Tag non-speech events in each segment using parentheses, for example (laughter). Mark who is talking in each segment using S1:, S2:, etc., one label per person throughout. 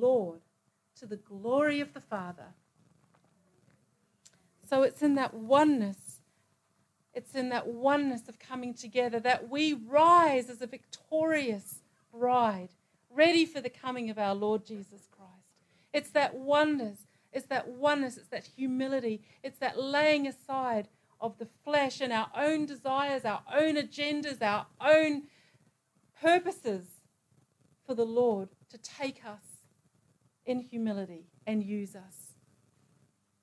S1: Lord, to the glory of the Father. So it's in that oneness, it's in that oneness of coming together that we rise as a victorious bride, ready for the coming of our Lord Jesus Christ. It's that oneness, it's that oneness, it's that humility, it's that laying aside of the flesh and our own desires, our own agendas, our own purposes for the Lord to take us in humility and use us.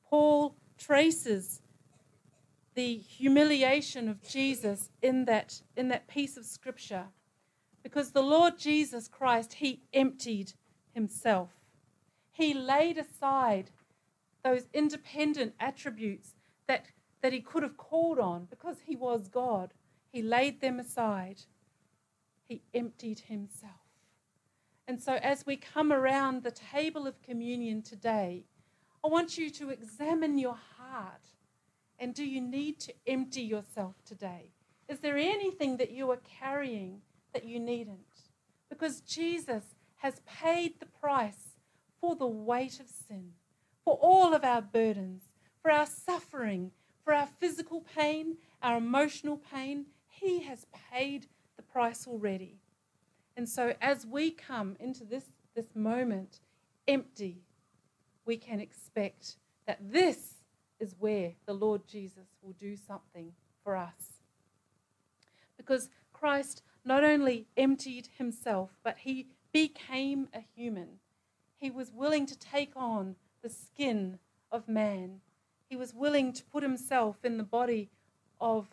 S1: Paul traces the humiliation of Jesus in that, in that piece of scripture because the Lord Jesus Christ, he emptied himself. He laid aside those independent attributes that, that he could have called on because he was God. He laid them aside. He emptied himself. And so, as we come around the table of communion today, I want you to examine your heart. And do you need to empty yourself today? Is there anything that you are carrying that you needn't? Because Jesus has paid the price for the weight of sin, for all of our burdens, for our suffering, for our physical pain, our emotional pain. He has paid the price already. And so, as we come into this, this moment empty, we can expect that this is where the Lord Jesus will do something for us. Because Christ not only emptied himself, but he became a human. He was willing to take on the skin of man. He was willing to put himself in the body of,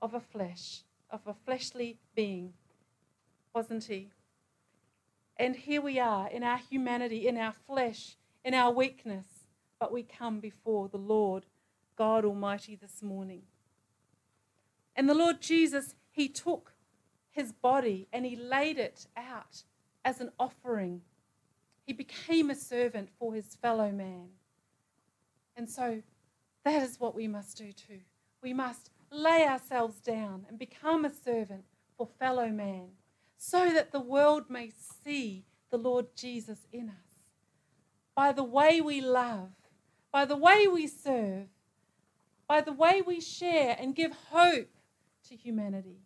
S1: of a flesh, of a fleshly being wasn't he? And here we are in our humanity, in our flesh, in our weakness, but we come before the Lord God Almighty this morning. And the Lord Jesus, he took his body and he laid it out as an offering. He became a servant for his fellow man. And so that is what we must do too. We must lay ourselves down and become a servant for fellow man so that the world may see the Lord Jesus in us. By the way we love, by the way we serve, by the way we share and give hope to humanity.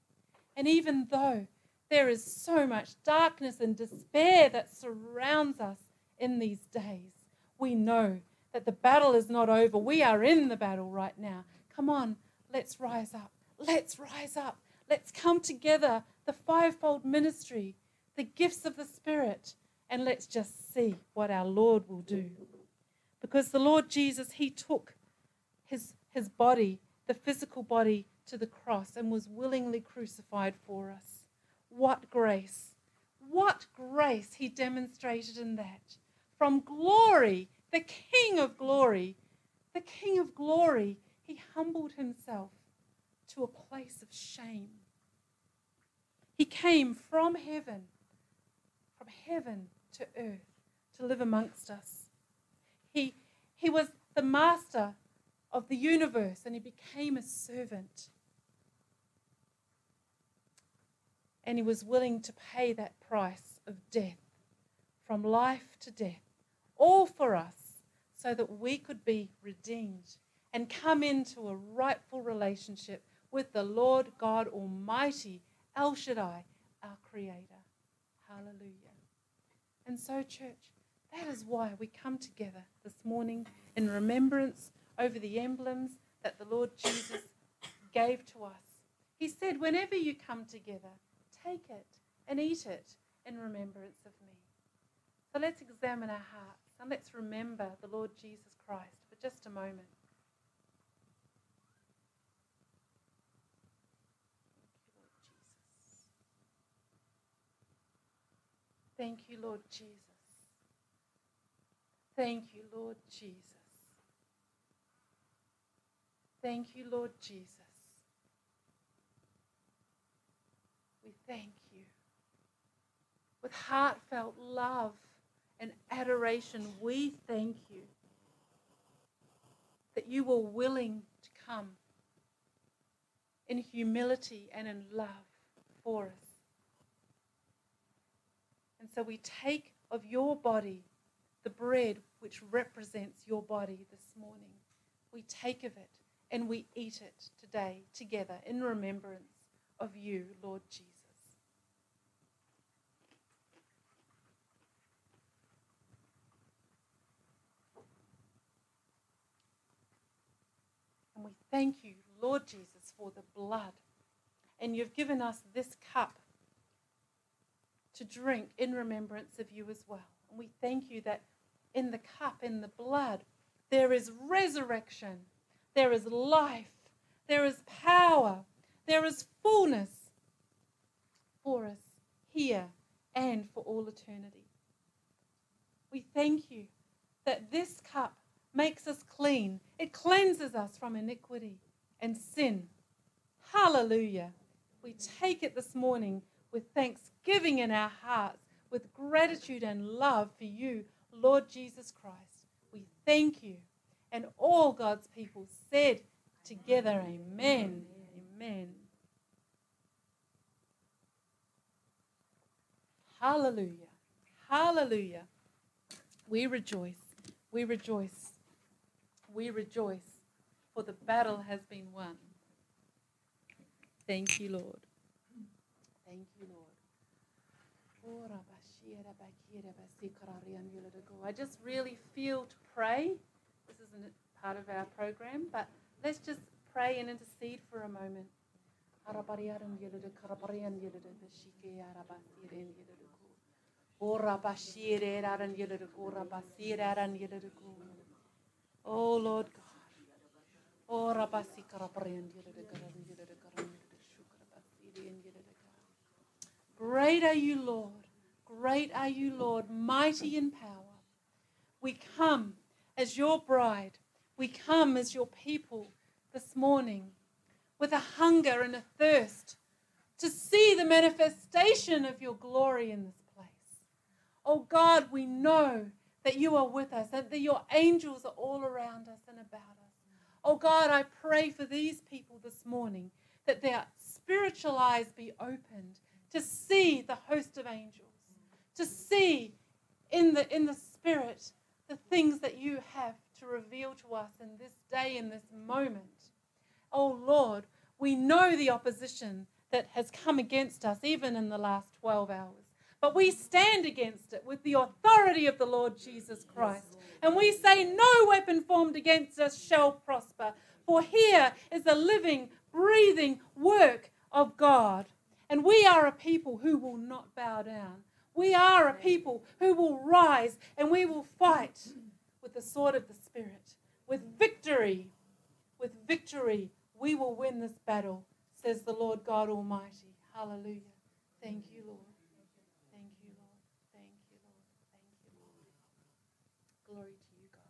S1: And even though there is so much darkness and despair that surrounds us in these days, we know that the battle is not over. We are in the battle right now. Come on, let's rise up. Let's rise up. Let's come together the fivefold ministry, the gifts of the Spirit, and let's just see what our Lord will do. Because the Lord Jesus, He took His, his body, the physical body, to the cross and was willingly crucified for us. What grace! What grace He demonstrated in that. From glory, the King of glory, the King of glory, He humbled Himself to a place of shame he came from heaven, from heaven to earth to live amongst us. He, he was the master of the universe and he became a servant. And he was willing to pay that price of death, from life to death, all for us, so that we could be redeemed and come into a rightful relationship with the Lord God Almighty El Shaddai, our Creator. Hallelujah. And so, church, that is why we come together this morning in remembrance over the emblems that the Lord Jesus gave to us. He said, Whenever you come together, take it and eat it in remembrance of me. So let's examine our hearts and let's remember the Lord Jesus Christ for just a moment. Thank you, Lord Jesus. Thank you, Lord Jesus. Thank you, Lord Jesus. We thank you. With heartfelt love and adoration, we thank you that you were willing to come in humility and in love for us. So we take of your body, the bread which represents your body this morning. We take of it and we eat it today together in remembrance of you, Lord Jesus. And we thank you, Lord Jesus, for the blood. And you've given us this cup to drink in remembrance of you as well. And we thank you that in the cup, in the blood, there is resurrection, there is life, there is power, there is fullness for us here and for all eternity. We thank you that this cup makes us clean, it cleanses us from iniquity and sin. Hallelujah. We take it this morning with thanksgiving in our hearts, with gratitude and love for you, Lord Jesus Christ. We thank you. And all God's people said together, Amen. Amen. Hallelujah. Hallelujah. We rejoice. We rejoice. We rejoice, for the battle has been won. Thank you, Lord. Thank you, Lord. I just really feel to pray. This isn't part of our program, but let's just pray and intercede for a moment. Oh Lord God. Great are you, Lord. Great are you, Lord, mighty in power. We come as your bride. We come as your people this morning with a hunger and a thirst to see the manifestation of your glory in this place. Oh God, we know that you are with us and that your angels are all around us and about us. Oh God, I pray for these people this morning that their spiritual eyes be opened to see the host of angels, to see in the, in the spirit the things that you have to reveal to us in this day, in this moment. Oh Lord, we know the opposition that has come against us even in the last 12 hours. But we stand against it with the authority of the Lord Jesus Christ. And we say, No weapon formed against us shall prosper. For here is the living, breathing work of God. And we are a people who will not bow down. We are a people who will rise and we will fight with the sword of the Spirit. With victory, with victory, we will win this battle, says the Lord God Almighty. Hallelujah. Thank you, Lord. Thank you, Lord. Thank you, Lord. Thank you, Lord. Glory to you, God.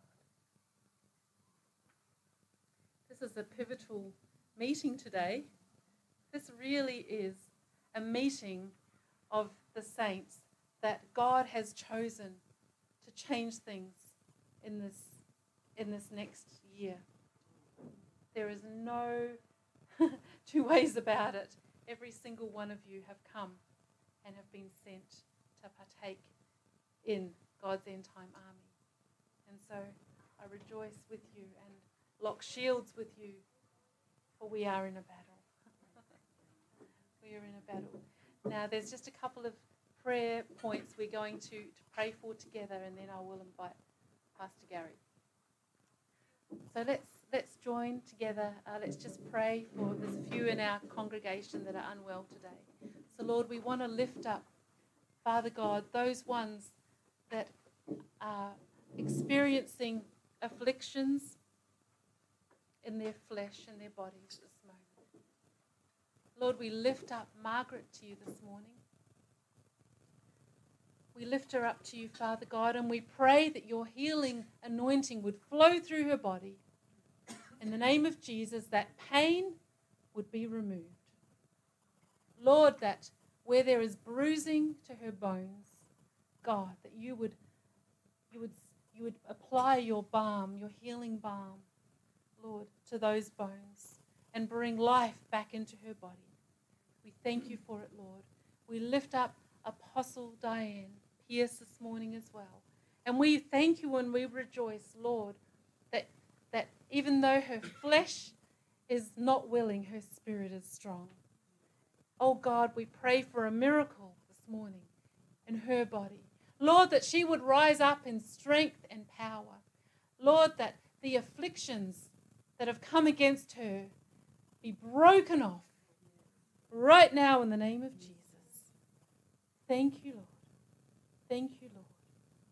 S1: This is a pivotal meeting today. This really is a meeting of the saints that God has chosen to change things in this in this next year. There is no (laughs) two ways about it. Every single one of you have come and have been sent to partake in God's end time army. And so I rejoice with you and lock shields with you, for we are in a battle. We are in a battle. Now, there's just a couple of prayer points we're going to, to pray for together, and then I will invite Pastor Gary. So let's let's join together. Uh, let's just pray for there's a few in our congregation that are unwell today. So Lord, we want to lift up, Father God, those ones that are experiencing afflictions in their flesh and their bodies. Lord, we lift up Margaret to you this morning. We lift her up to you, Father God, and we pray that your healing anointing would flow through her body. In the name of Jesus, that pain would be removed. Lord, that where there is bruising to her bones, God, that you would, you would, you would apply your balm, your healing balm, Lord, to those bones and bring life back into her body. We thank you for it, Lord. We lift up Apostle Diane Pierce this morning as well. And we thank you and we rejoice, Lord, that, that even though her flesh is not willing, her spirit is strong. Oh God, we pray for a miracle this morning in her body. Lord, that she would rise up in strength and power. Lord, that the afflictions that have come against her be broken off right now in the name of Jesus. Thank you, Lord. Thank you, Lord.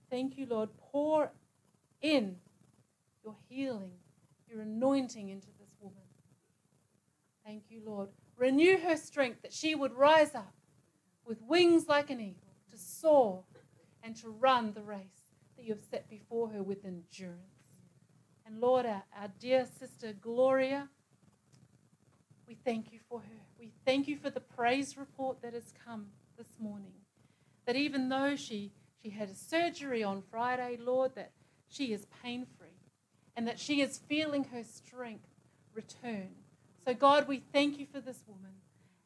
S1: Thank you, Lord. Pour in your healing, your anointing into this woman. Thank you, Lord. Renew her strength that she would rise up with wings like an eagle to soar and to run the race that you have set before her with endurance. And Lord, our, our dear sister Gloria, we thank you for her. We thank you for the praise report that has come this morning. That even though she, she had a surgery on Friday, Lord, that she is pain free and that she is feeling her strength return. So, God, we thank you for this woman.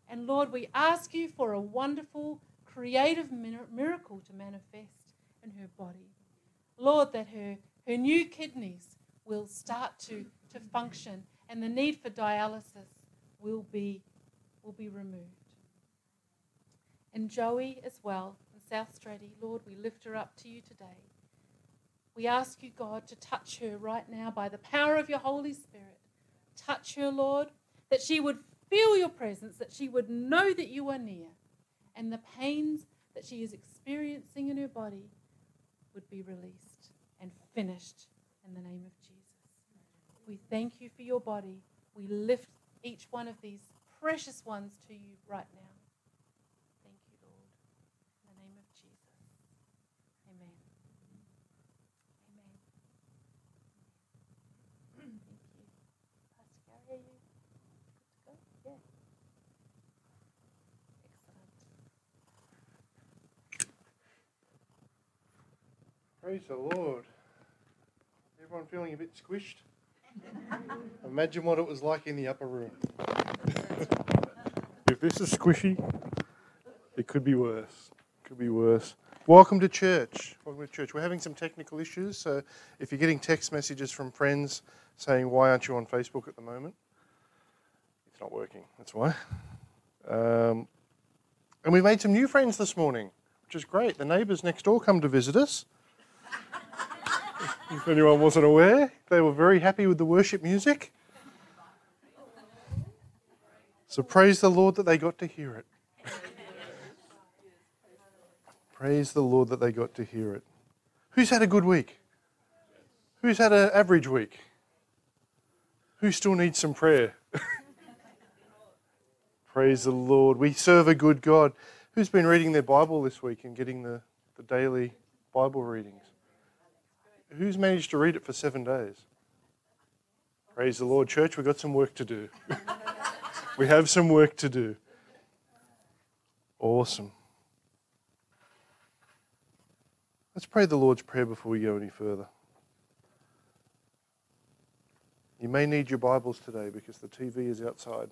S1: And Lord, we ask you for a wonderful, creative miracle to manifest in her body. Lord, that her, her new kidneys will start to, to function and the need for dialysis will be, will be removed. And Joey as well in South Straddie, Lord, we lift her up to you today. We ask you, God, to touch her right now by the power of your Holy Spirit. Touch her, Lord, that she would feel your presence, that she would know that you are near, and the pains that she is experiencing in her body would be released and finished in the name of Jesus. We thank you for your body. We lift each one of these precious ones to you right now. Thank you, Lord. In the name of Jesus. Amen. Amen. Thank you. Gary, are you good to go? Yeah. Excellent.
S2: Praise the Lord. Everyone feeling a bit squished? (laughs) Imagine what it was like in the upper room. This is squishy, it could be worse. Could be worse. Welcome to church. Welcome to church. We're having some technical issues, so if you're getting text messages from friends saying, Why aren't you on Facebook at the moment? It's not working. That's why. Um, and we made some new friends this morning, which is great. The neighbours next door come to visit us (laughs) if anyone wasn't aware. They were very happy with the worship music. So praise the Lord that they got to hear it. praise the Lord that they got to hear it. Who's had a good week? Who's had an average week? Who still needs some prayer? (laughs) praise the Lord. We serve a good God. Who's been reading their Bible this week and getting the, the daily Bible readings? who's managed to read it for seven days? Praise the Lord, church. We've got some work to do. (laughs) we have some work to do. Awesome. Let's pray the Lord's Prayer before we go any further. You may need your Bibles today because the TV is outside.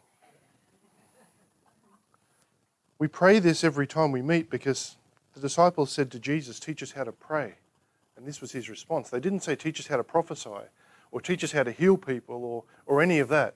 S2: We pray this every time we meet because the disciples said to Jesus, Teach us how to pray. And this was his response. They didn't say, teach us how to prophesy or teach us how to heal people or, or any of that.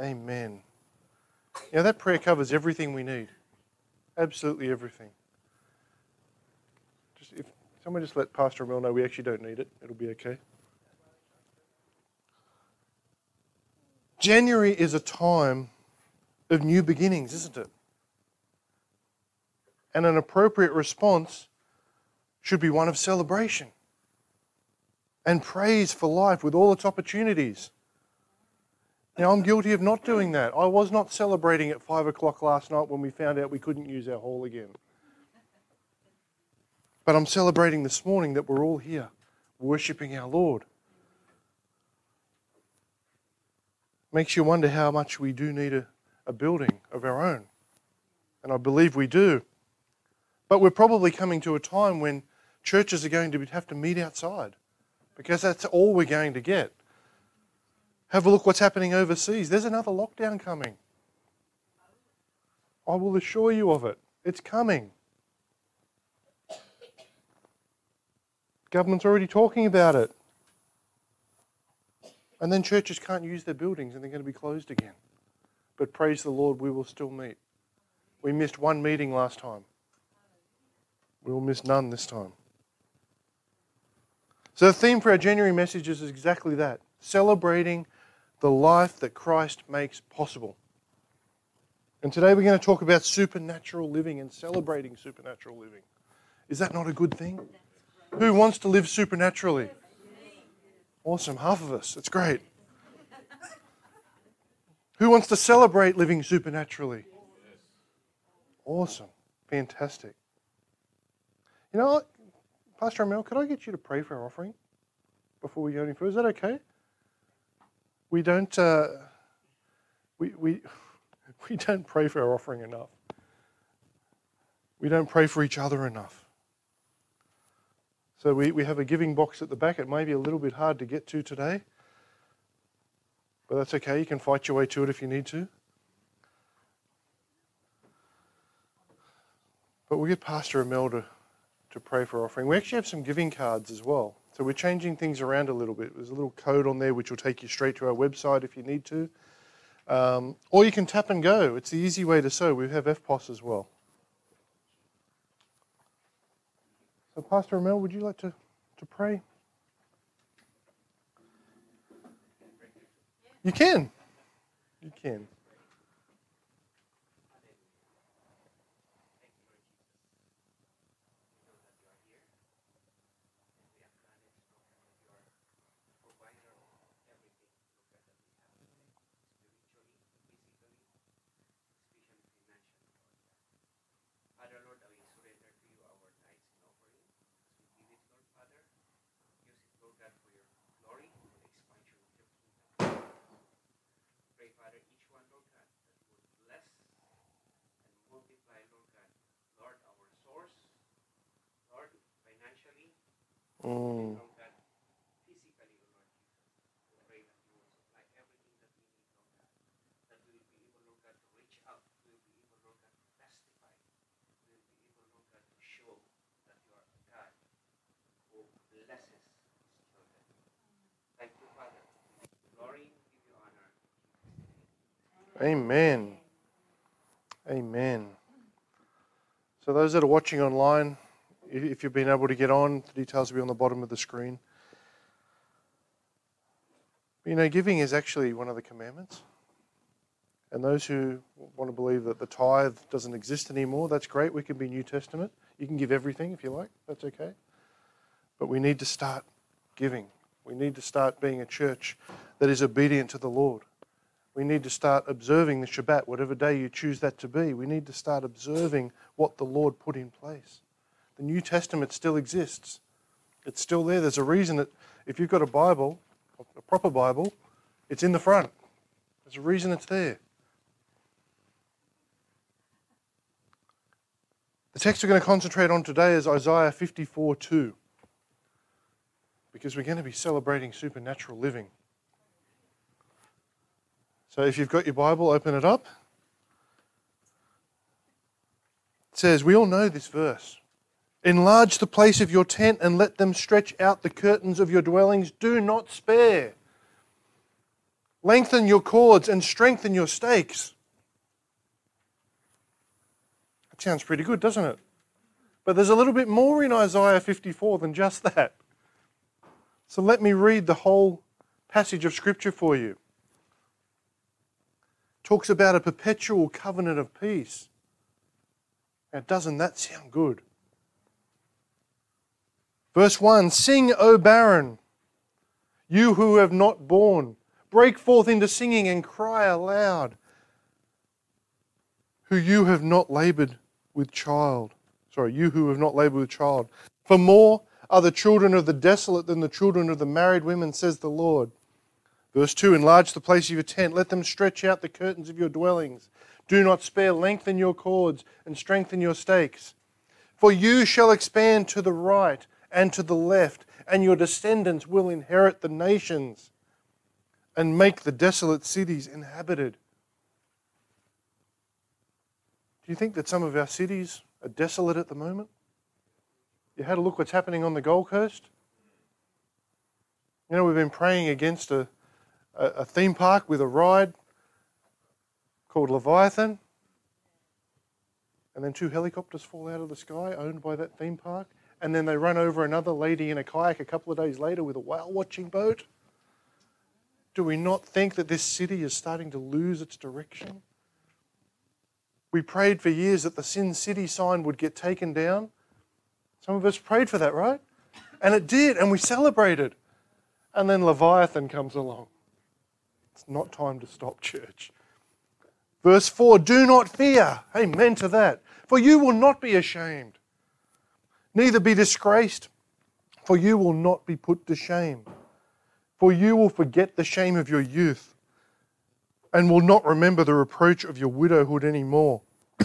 S2: Amen. Now, that prayer covers everything we need. Absolutely everything. Just if someone just let Pastor Emil know we actually don't need it, it'll be okay. January is a time of new beginnings, isn't it? And an appropriate response should be one of celebration and praise for life with all its opportunities. Now, I'm guilty of not doing that. I was not celebrating at 5 o'clock last night when we found out we couldn't use our hall again. But I'm celebrating this morning that we're all here worshipping our Lord. Makes you wonder how much we do need a, a building of our own. And I believe we do. But we're probably coming to a time when churches are going to have to meet outside because that's all we're going to get. Have a look what's happening overseas. There's another lockdown coming. I will assure you of it. It's coming. Government's already talking about it. And then churches can't use their buildings and they're going to be closed again. But praise the Lord, we will still meet. We missed one meeting last time. We will miss none this time. So, the theme for our January messages is exactly that celebrating the life that Christ makes possible. And today we're going to talk about supernatural living and celebrating supernatural living. Is that not a good thing? Who wants to live supernaturally? Awesome, half of us. It's great. Who wants to celebrate living supernaturally? Awesome, fantastic. You know Pastor Amel, could I get you to pray for our offering before we go any further? Is that okay? We don't. Uh, we we (laughs) we don't pray for our offering enough. We don't pray for each other enough. So we, we have a giving box at the back. It may be a little bit hard to get to today, but that's okay. You can fight your way to it if you need to. But we'll get Pastor Amel to, to pray for offering. We actually have some giving cards as well. So we're changing things around a little bit. There's a little code on there which will take you straight to our website if you need to. Um, or you can tap and go. It's the easy way to sow. We have EFTPOS as well. So, Pastor Amel, would you like to, to pray? You can. You can.
S3: Father Lord, we surrender to you our tithes and offering. As we give it, Lord Father, use it, Lord God, for your glory, for the expansion of your kingdom. Pray, Father, each one, Lord God, that you would bless and multiply, Lord God, Lord, our source, Lord, financially,
S2: Mm.
S3: Lord God, physically, Lord Jesus. We pray that you will supply everything that we need, Lord God, that we will be able, Lord God, to reach out, we will be able, Lord God, to testify, we will be able, Lord God, to show that you are a God who blesses his children. Thank you, Father. Glory, give you honor.
S2: Amen. Amen. So, those that are watching online, if you've been able to get on, the details will be on the bottom of the screen. You know, giving is actually one of the commandments. And those who want to believe that the tithe doesn't exist anymore, that's great. We can be New Testament. You can give everything if you like, that's okay. But we need to start giving. We need to start being a church that is obedient to the Lord. We need to start observing the Shabbat, whatever day you choose that to be. We need to start observing what the Lord put in place. The New Testament still exists. It's still there. There's a reason that if you've got a Bible, a proper Bible, it's in the front. There's a reason it's there. The text we're going to concentrate on today is Isaiah 54 2, because we're going to be celebrating supernatural living. So if you've got your Bible, open it up. It says, We all know this verse. Enlarge the place of your tent and let them stretch out the curtains of your dwellings. Do not spare. Lengthen your cords and strengthen your stakes. That sounds pretty good, doesn't it? But there's a little bit more in Isaiah 54 than just that. So let me read the whole passage of Scripture for you talks about a perpetual covenant of peace. Now, doesn't that sound good? Verse 1 Sing, O barren, you who have not borne, break forth into singing and cry aloud, who you have not labored with child. Sorry, you who have not labored with child. For more are the children of the desolate than the children of the married women, says the Lord. Verse 2 Enlarge the place of your tent, let them stretch out the curtains of your dwellings. Do not spare, lengthen your cords and strengthen your stakes. For you shall expand to the right and to the left, and your descendants will inherit the nations and make the desolate cities inhabited. Do you think that some of our cities are desolate at the moment? You had a look what's happening on the Gold Coast? You know, we've been praying against a, a, a theme park with a ride called Leviathan. And then two helicopters fall out of the sky owned by that theme park. And then they run over another lady in a kayak a couple of days later with a whale watching boat. Do we not think that this city is starting to lose its direction? We prayed for years that the Sin City sign would get taken down. Some of us prayed for that, right? And it did, and we celebrated. And then Leviathan comes along. It's not time to stop, church. Verse 4 Do not fear. Amen to that. For you will not be ashamed, neither be disgraced, for you will not be put to shame. For you will forget the shame of your youth and will not remember the reproach of your widowhood anymore. (coughs)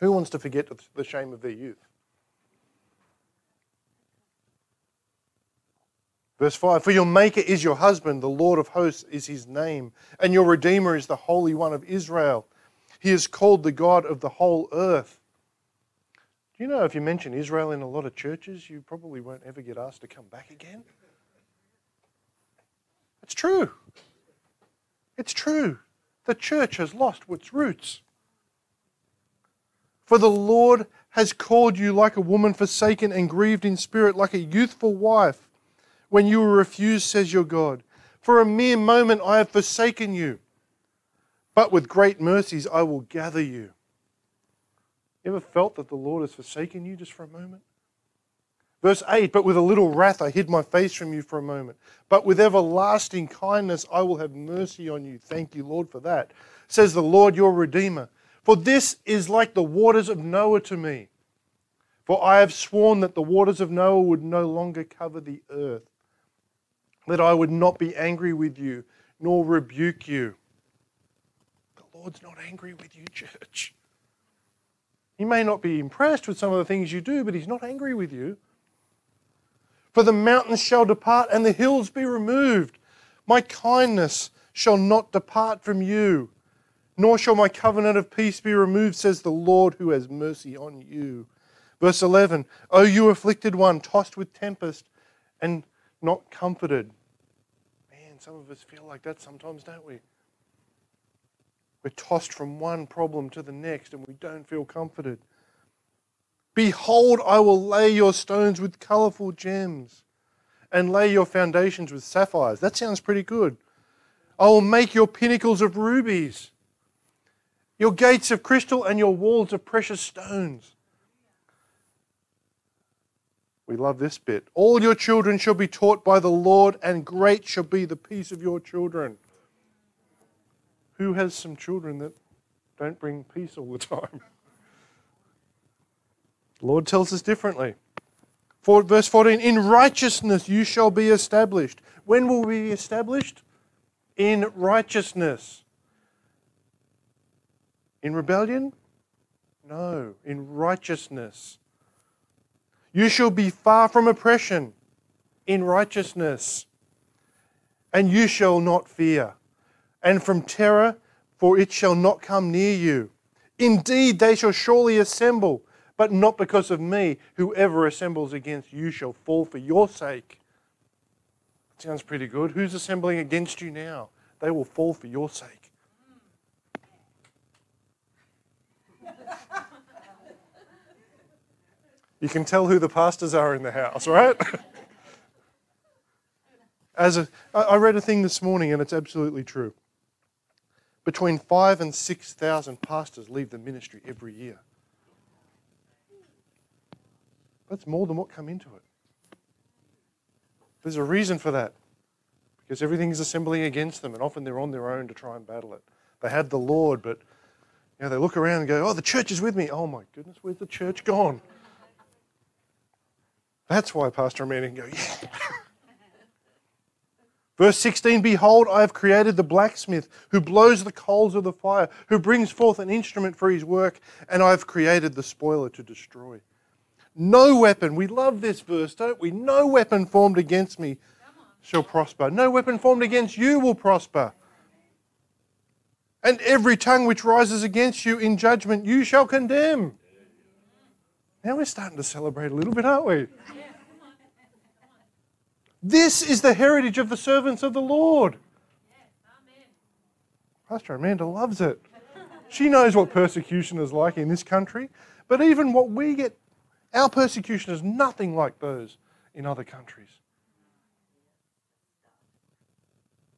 S2: Who wants to forget the shame of their youth? Verse 5 For your Maker is your husband, the Lord of hosts is his name, and your Redeemer is the Holy One of Israel. He is called the God of the whole earth. You know if you mention Israel in a lot of churches, you probably won't ever get asked to come back again? It's true. It's true. The church has lost its roots. For the Lord has called you like a woman forsaken and grieved in spirit, like a youthful wife, when you were refused, says your God. For a mere moment I have forsaken you, but with great mercies I will gather you. Ever felt that the Lord has forsaken you just for a moment? Verse 8, but with a little wrath I hid my face from you for a moment. But with everlasting kindness I will have mercy on you. Thank you, Lord, for that. Says the Lord your Redeemer. For this is like the waters of Noah to me. For I have sworn that the waters of Noah would no longer cover the earth, that I would not be angry with you, nor rebuke you. The Lord's not angry with you, church. He may not be impressed with some of the things you do, but He's not angry with you. For the mountains shall depart and the hills be removed. My kindness shall not depart from you, nor shall my covenant of peace be removed, says the Lord who has mercy on you. Verse 11 O you afflicted one, tossed with tempest and not comforted. Man, some of us feel like that sometimes, don't we? We're tossed from one problem to the next and we don't feel comforted. Behold, I will lay your stones with colorful gems and lay your foundations with sapphires. That sounds pretty good. I will make your pinnacles of rubies, your gates of crystal, and your walls of precious stones. We love this bit. All your children shall be taught by the Lord, and great shall be the peace of your children. Who has some children that don't bring peace all the time? The Lord tells us differently. For, verse 14, in righteousness you shall be established. When will we be established? In righteousness. In rebellion? No, in righteousness. You shall be far from oppression in righteousness, and you shall not fear, and from terror, for it shall not come near you. Indeed, they shall surely assemble but not because of me. Whoever assembles against you shall fall for your sake. Sounds pretty good. Who's assembling against you now? They will fall for your sake. You can tell who the pastors are in the house, right? (laughs) As a, I read a thing this morning, and it's absolutely true. Between five and six thousand pastors leave the ministry every year. That's more than what come into it. There's a reason for that. Because everything is assembling against them, and often they're on their own to try and battle it. They had the Lord, but you know, they look around and go, Oh, the church is with me. Oh my goodness, where's the church gone? That's why Pastor can go, yeah. Verse 16 Behold, I have created the blacksmith who blows the coals of the fire, who brings forth an instrument for his work, and I have created the spoiler to destroy. No weapon, we love this verse, don't we? No weapon formed against me shall prosper. No weapon formed against you will prosper. And every tongue which rises against you in judgment you shall condemn. Now we're starting to celebrate a little bit, aren't we? This is the heritage of the servants of the Lord. Pastor Amanda loves it. She knows what persecution is like in this country, but even what we get, our persecution is nothing like those in other countries.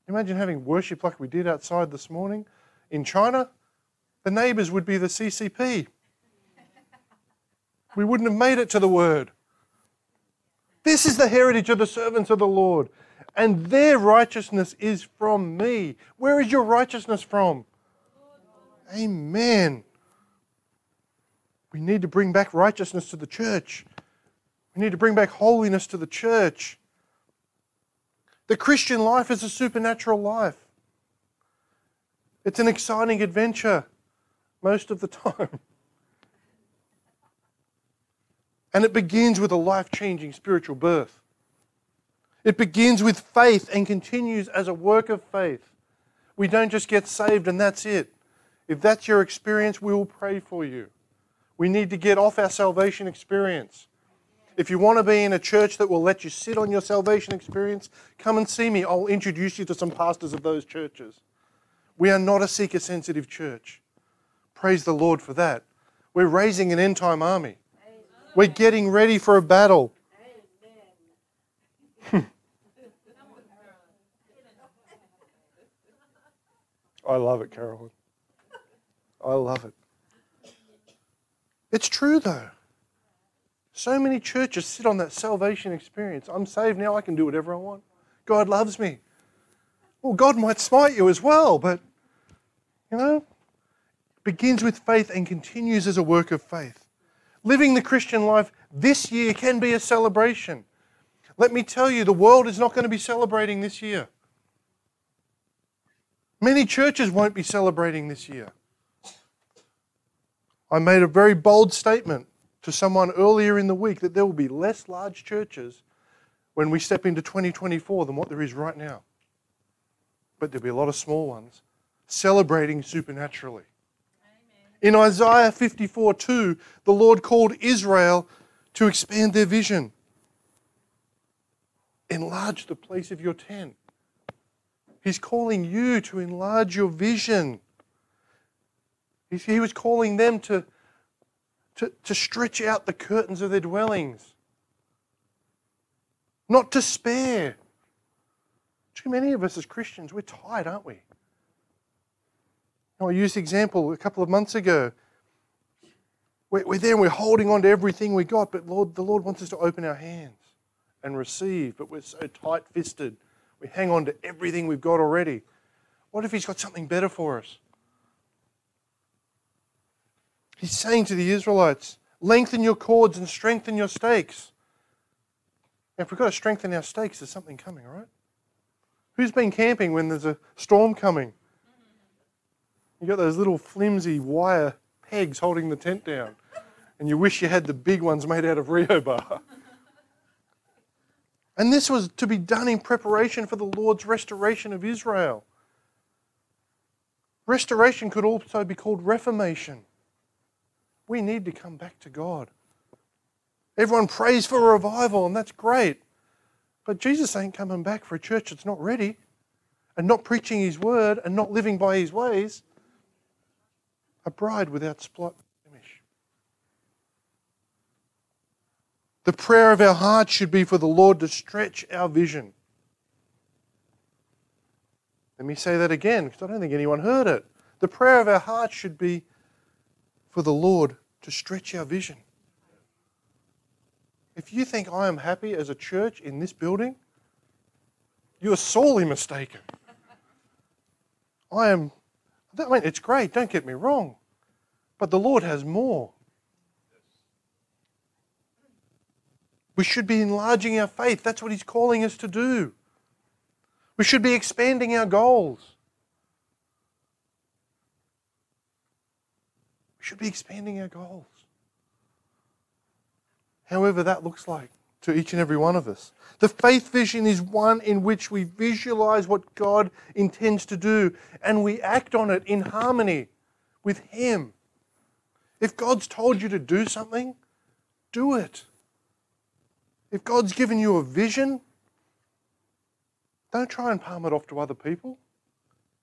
S2: Imagine having worship like we did outside this morning in China. The neighbours would be the CCP. We wouldn't have made it to the word. This is the heritage of the servants of the Lord, and their righteousness is from me. Where is your righteousness from? Amen. We need to bring back righteousness to the church. We need to bring back holiness to the church. The Christian life is a supernatural life. It's an exciting adventure most of the (laughs) time. And it begins with a life changing spiritual birth. It begins with faith and continues as a work of faith. We don't just get saved and that's it. If that's your experience, we will pray for you. We need to get off our salvation experience. If you want to be in a church that will let you sit on your salvation experience, come and see me. I'll introduce you to some pastors of those churches. We are not a seeker sensitive church. Praise the Lord for that. We're raising an end time army. We're getting ready for a battle. (laughs) I love it, Carolyn. I love it. It's true, though. So many churches sit on that salvation experience. I'm saved now, I can do whatever I want. God loves me. Well, God might smite you as well, but, you know, it begins with faith and continues as a work of faith. Living the Christian life this year can be a celebration. Let me tell you, the world is not going to be celebrating this year. Many churches won't be celebrating this year. I made a very bold statement to someone earlier in the week that there will be less large churches when we step into 2024 than what there is right now. But there'll be a lot of small ones celebrating supernaturally. In Isaiah 54 2, the Lord called Israel to expand their vision. Enlarge the place of your tent. He's calling you to enlarge your vision. He was calling them to, to, to stretch out the curtains of their dwellings, not to spare. Too many of us as Christians, we're tired, aren't we? I used the example a couple of months ago. We're, we're there we're holding on to everything we got, but Lord, the Lord wants us to open our hands and receive, but we're so tight fisted. We hang on to everything we've got already. What if He's got something better for us? He's saying to the Israelites, lengthen your cords and strengthen your stakes. Now, if we've got to strengthen our stakes, there's something coming, right? Who's been camping when there's a storm coming? You got those little flimsy wire pegs holding the tent down, and you wish you had the big ones made out of rehobar. And this was to be done in preparation for the Lord's restoration of Israel. Restoration could also be called reformation. We need to come back to God. Everyone prays for a revival, and that's great. But Jesus ain't coming back for a church that's not ready and not preaching his word and not living by his ways a bride without spot blemish. The prayer of our heart should be for the Lord to stretch our vision. Let me say that again because I don't think anyone heard it. The prayer of our heart should be for the Lord to stretch our vision. If you think I am happy as a church in this building, you are sorely mistaken. I am I mean, it's great, don't get me wrong. But the Lord has more. We should be enlarging our faith. That's what He's calling us to do. We should be expanding our goals. We should be expanding our goals. However, that looks like to each and every one of us. The faith vision is one in which we visualize what God intends to do and we act on it in harmony with Him. If God's told you to do something, do it. If God's given you a vision, don't try and palm it off to other people.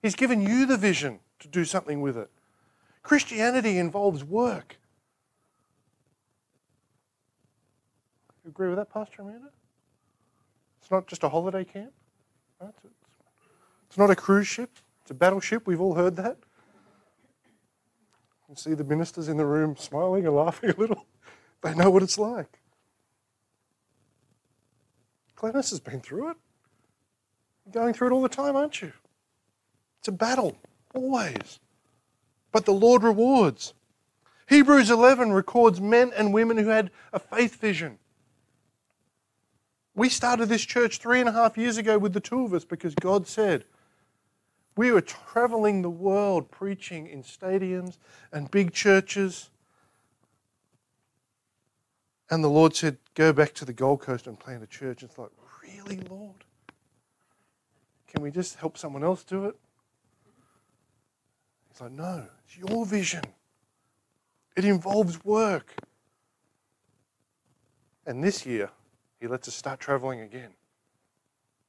S2: He's given you the vision to do something with it. Christianity involves work. You agree with that, Pastor Amanda? It's not just a holiday camp. Right? It's not a cruise ship. It's a battleship. We've all heard that. You see the ministers in the room smiling and laughing a little. (laughs) They know what it's like. Glennis has been through it. You're going through it all the time, aren't you? It's a battle, always. But the Lord rewards. Hebrews 11 records men and women who had a faith vision. We started this church three and a half years ago with the two of us because God said, we were traveling the world preaching in stadiums and big churches. And the Lord said, Go back to the Gold Coast and plant a church. It's like, Really, Lord? Can we just help someone else do it? He's like, No, it's your vision. It involves work. And this year, He lets us start traveling again.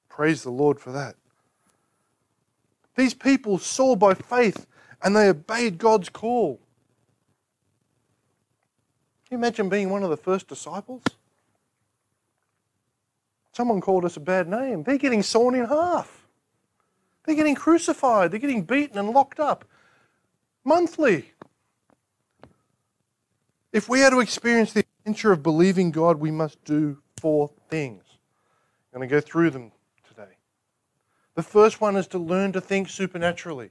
S2: Praise the Lord for that. These people saw by faith and they obeyed God's call. Can you imagine being one of the first disciples? Someone called us a bad name. They're getting sawn in half. They're getting crucified. They're getting beaten and locked up monthly. If we are to experience the adventure of believing God, we must do four things. I'm going to go through them today. The first one is to learn to think supernaturally.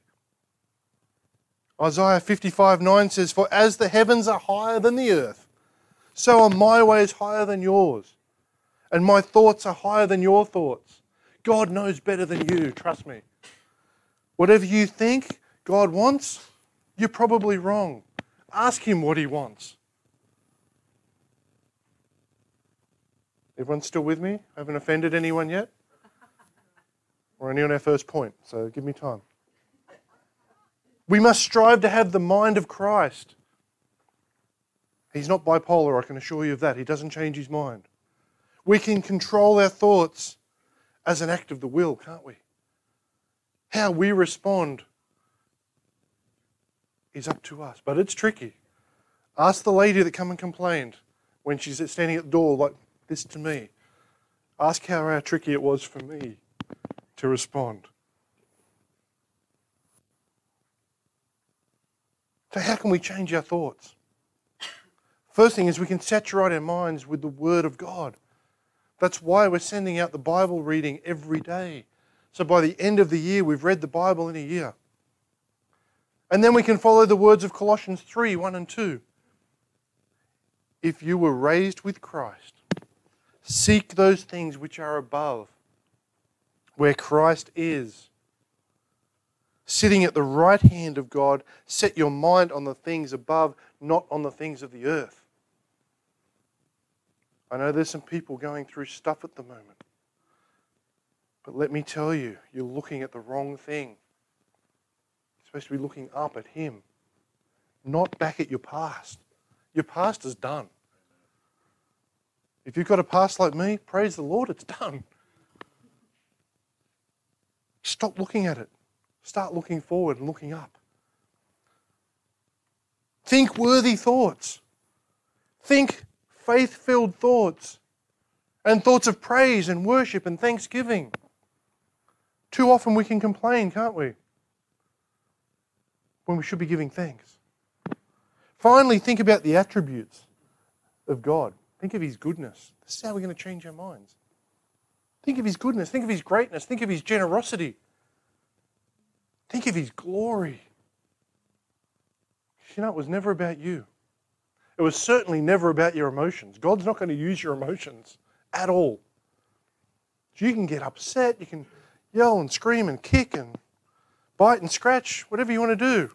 S2: Isaiah 55 9 says, For as the heavens are higher than the earth, so are my ways higher than yours, and my thoughts are higher than your thoughts. God knows better than you, trust me. Whatever you think God wants, you're probably wrong. Ask Him what He wants. Everyone still with me? I haven't offended anyone yet? We're only on our first point, so give me time. We must strive to have the mind of Christ. He's not bipolar, I can assure you of that. He doesn't change his mind. We can control our thoughts as an act of the will, can't we? How we respond is up to us, but it's tricky. Ask the lady that come and complained when she's standing at the door like this to me. Ask how, tricky it was for me to respond. So, how can we change our thoughts? First thing is we can saturate our minds with the Word of God. That's why we're sending out the Bible reading every day. So by the end of the year, we've read the Bible in a year. And then we can follow the words of Colossians 3 1 and 2. If you were raised with Christ, seek those things which are above, where Christ is. Sitting at the right hand of God, set your mind on the things above, not on the things of the earth. I know there's some people going through stuff at the moment. But let me tell you, you're looking at the wrong thing. You're supposed to be looking up at Him, not back at your past. Your past is done. If you've got a past like me, praise the Lord, it's done. Stop looking at it. Start looking forward and looking up. Think worthy thoughts. Think faith filled thoughts and thoughts of praise and worship and thanksgiving. Too often we can complain, can't we? When we should be giving thanks. Finally, think about the attributes of God. Think of His goodness. This is how we're going to change our minds. Think of His goodness. Think of His greatness. Think of His generosity. Think of His glory. You know, it was never about you. It was certainly never about your emotions. God's not going to use your emotions. at all. So you can get upset, you can yell and scream and kick and bite and scratch, whatever you want to do.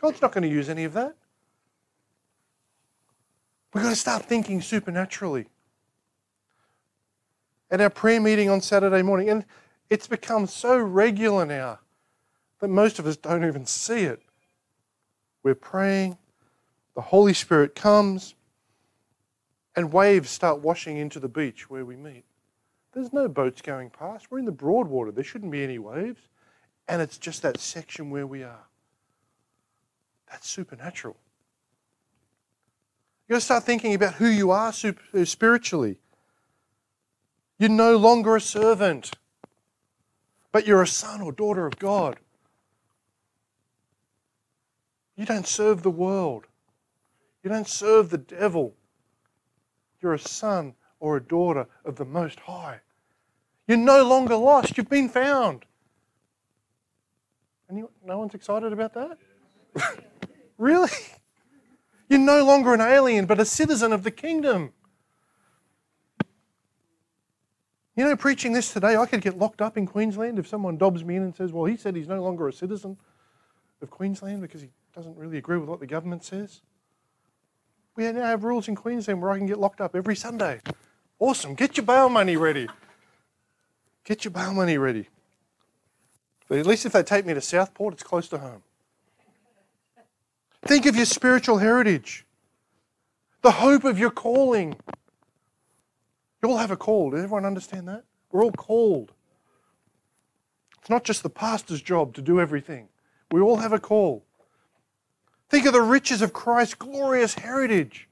S2: God's not going to use any of that. We've got to start thinking supernaturally. At our prayer meeting on Saturday morning, and it's become so regular now that most of us don't even see it. We're praying, the Holy Spirit comes, and waves start washing into the beach where we meet. There's no boats going past. We're in the Broadwater. There shouldn't be any waves. And it's just that section where we are. That's supernatural. You've got to start thinking about who you are uh, spiritually. You're no longer a servant, but you're a son or daughter of God. You don't serve the world, you don't serve the devil. You're a son or a daughter of the Most High. You're no longer lost, you've been found. And no one's excited about that? (laughs) really? You're no longer an alien, but a citizen of the kingdom. You know, preaching this today, I could get locked up in Queensland if someone dobs me in and says, well, he said he's no longer a citizen of Queensland because he doesn't really agree with what the government says. We now have rules in Queensland where I can get locked up every Sunday. Awesome. Get your bail money ready. Get your bail money ready. But at least if they take me to Southport, it's close to home. Think of your spiritual heritage, the hope of your calling. You all have a call. Does everyone understand that? We're all called. It's not just the pastor's job to do everything. We all have a call. Think of the riches of Christ's glorious heritage.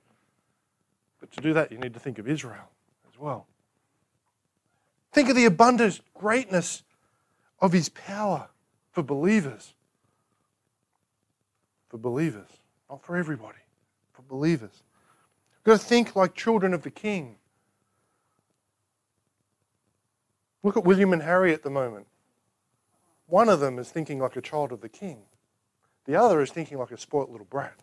S2: But to do that, you need to think of Israel as well. Think of the abundant greatness of his power for believers. For believers, not for everybody, for believers. We've got to think like children of the king. Look at William and Harry at the moment. One of them is thinking like a child of the king. The other is thinking like a spoilt little brat.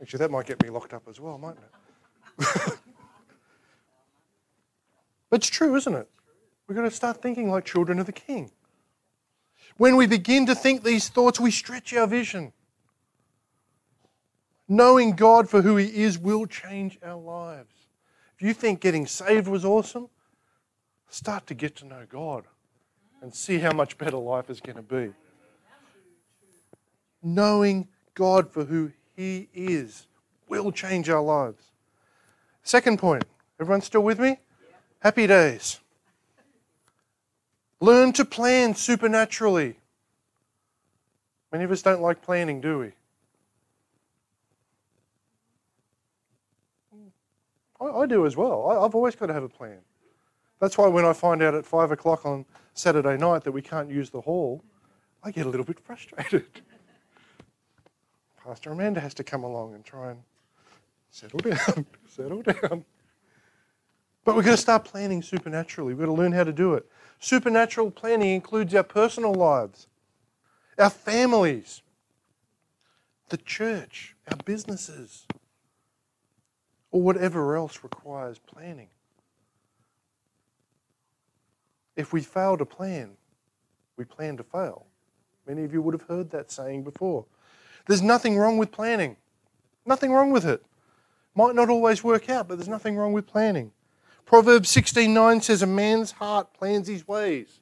S2: Actually, that might get me locked up as well, mightn't it? (laughs) but it's true, isn't it? We've got to start thinking like children of the king. When we begin to think these thoughts, we stretch our vision. Knowing God for who He is will change our lives. If you think getting saved was awesome, start to get to know God and see how much better life is going to be knowing God for who He is will change our lives. Second point. Everyone still with me? Happy days. Learn to plan supernaturally. Many of us don't like planning, do we? I, I do as well. I, I've always got to have a plan. That's why when I find out at five o'clock on Saturday night that we can't use the hall, I get a little bit frustrated. (laughs) Pastor Amanda has to come along and try and settle down, (laughs) settle down. But we're going to start planning supernaturally. We've got to learn how to do it. Supernatural planning includes our personal lives, our families, the church, our businesses, or whatever else requires planning. If we fail to plan, we plan to fail. Many of you would have heard that saying before. There's nothing wrong with planning. Nothing wrong with it. Might not always work out, but there's nothing wrong with planning. Proverbs 16:9 says a man's heart plans his ways,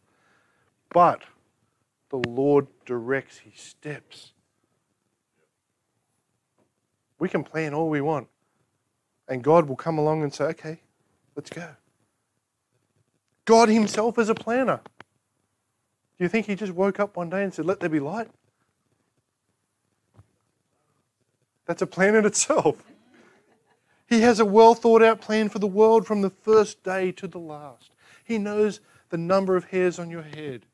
S2: but the Lord directs his steps. We can plan all we want, and God will come along and say, "Okay, let's go." God himself is a planner. Do you think he just woke up one day and said, "Let there be light"? That's a plan in itself. He has a well thought out plan for the world from the first day to the last. He knows the number of hairs on your head.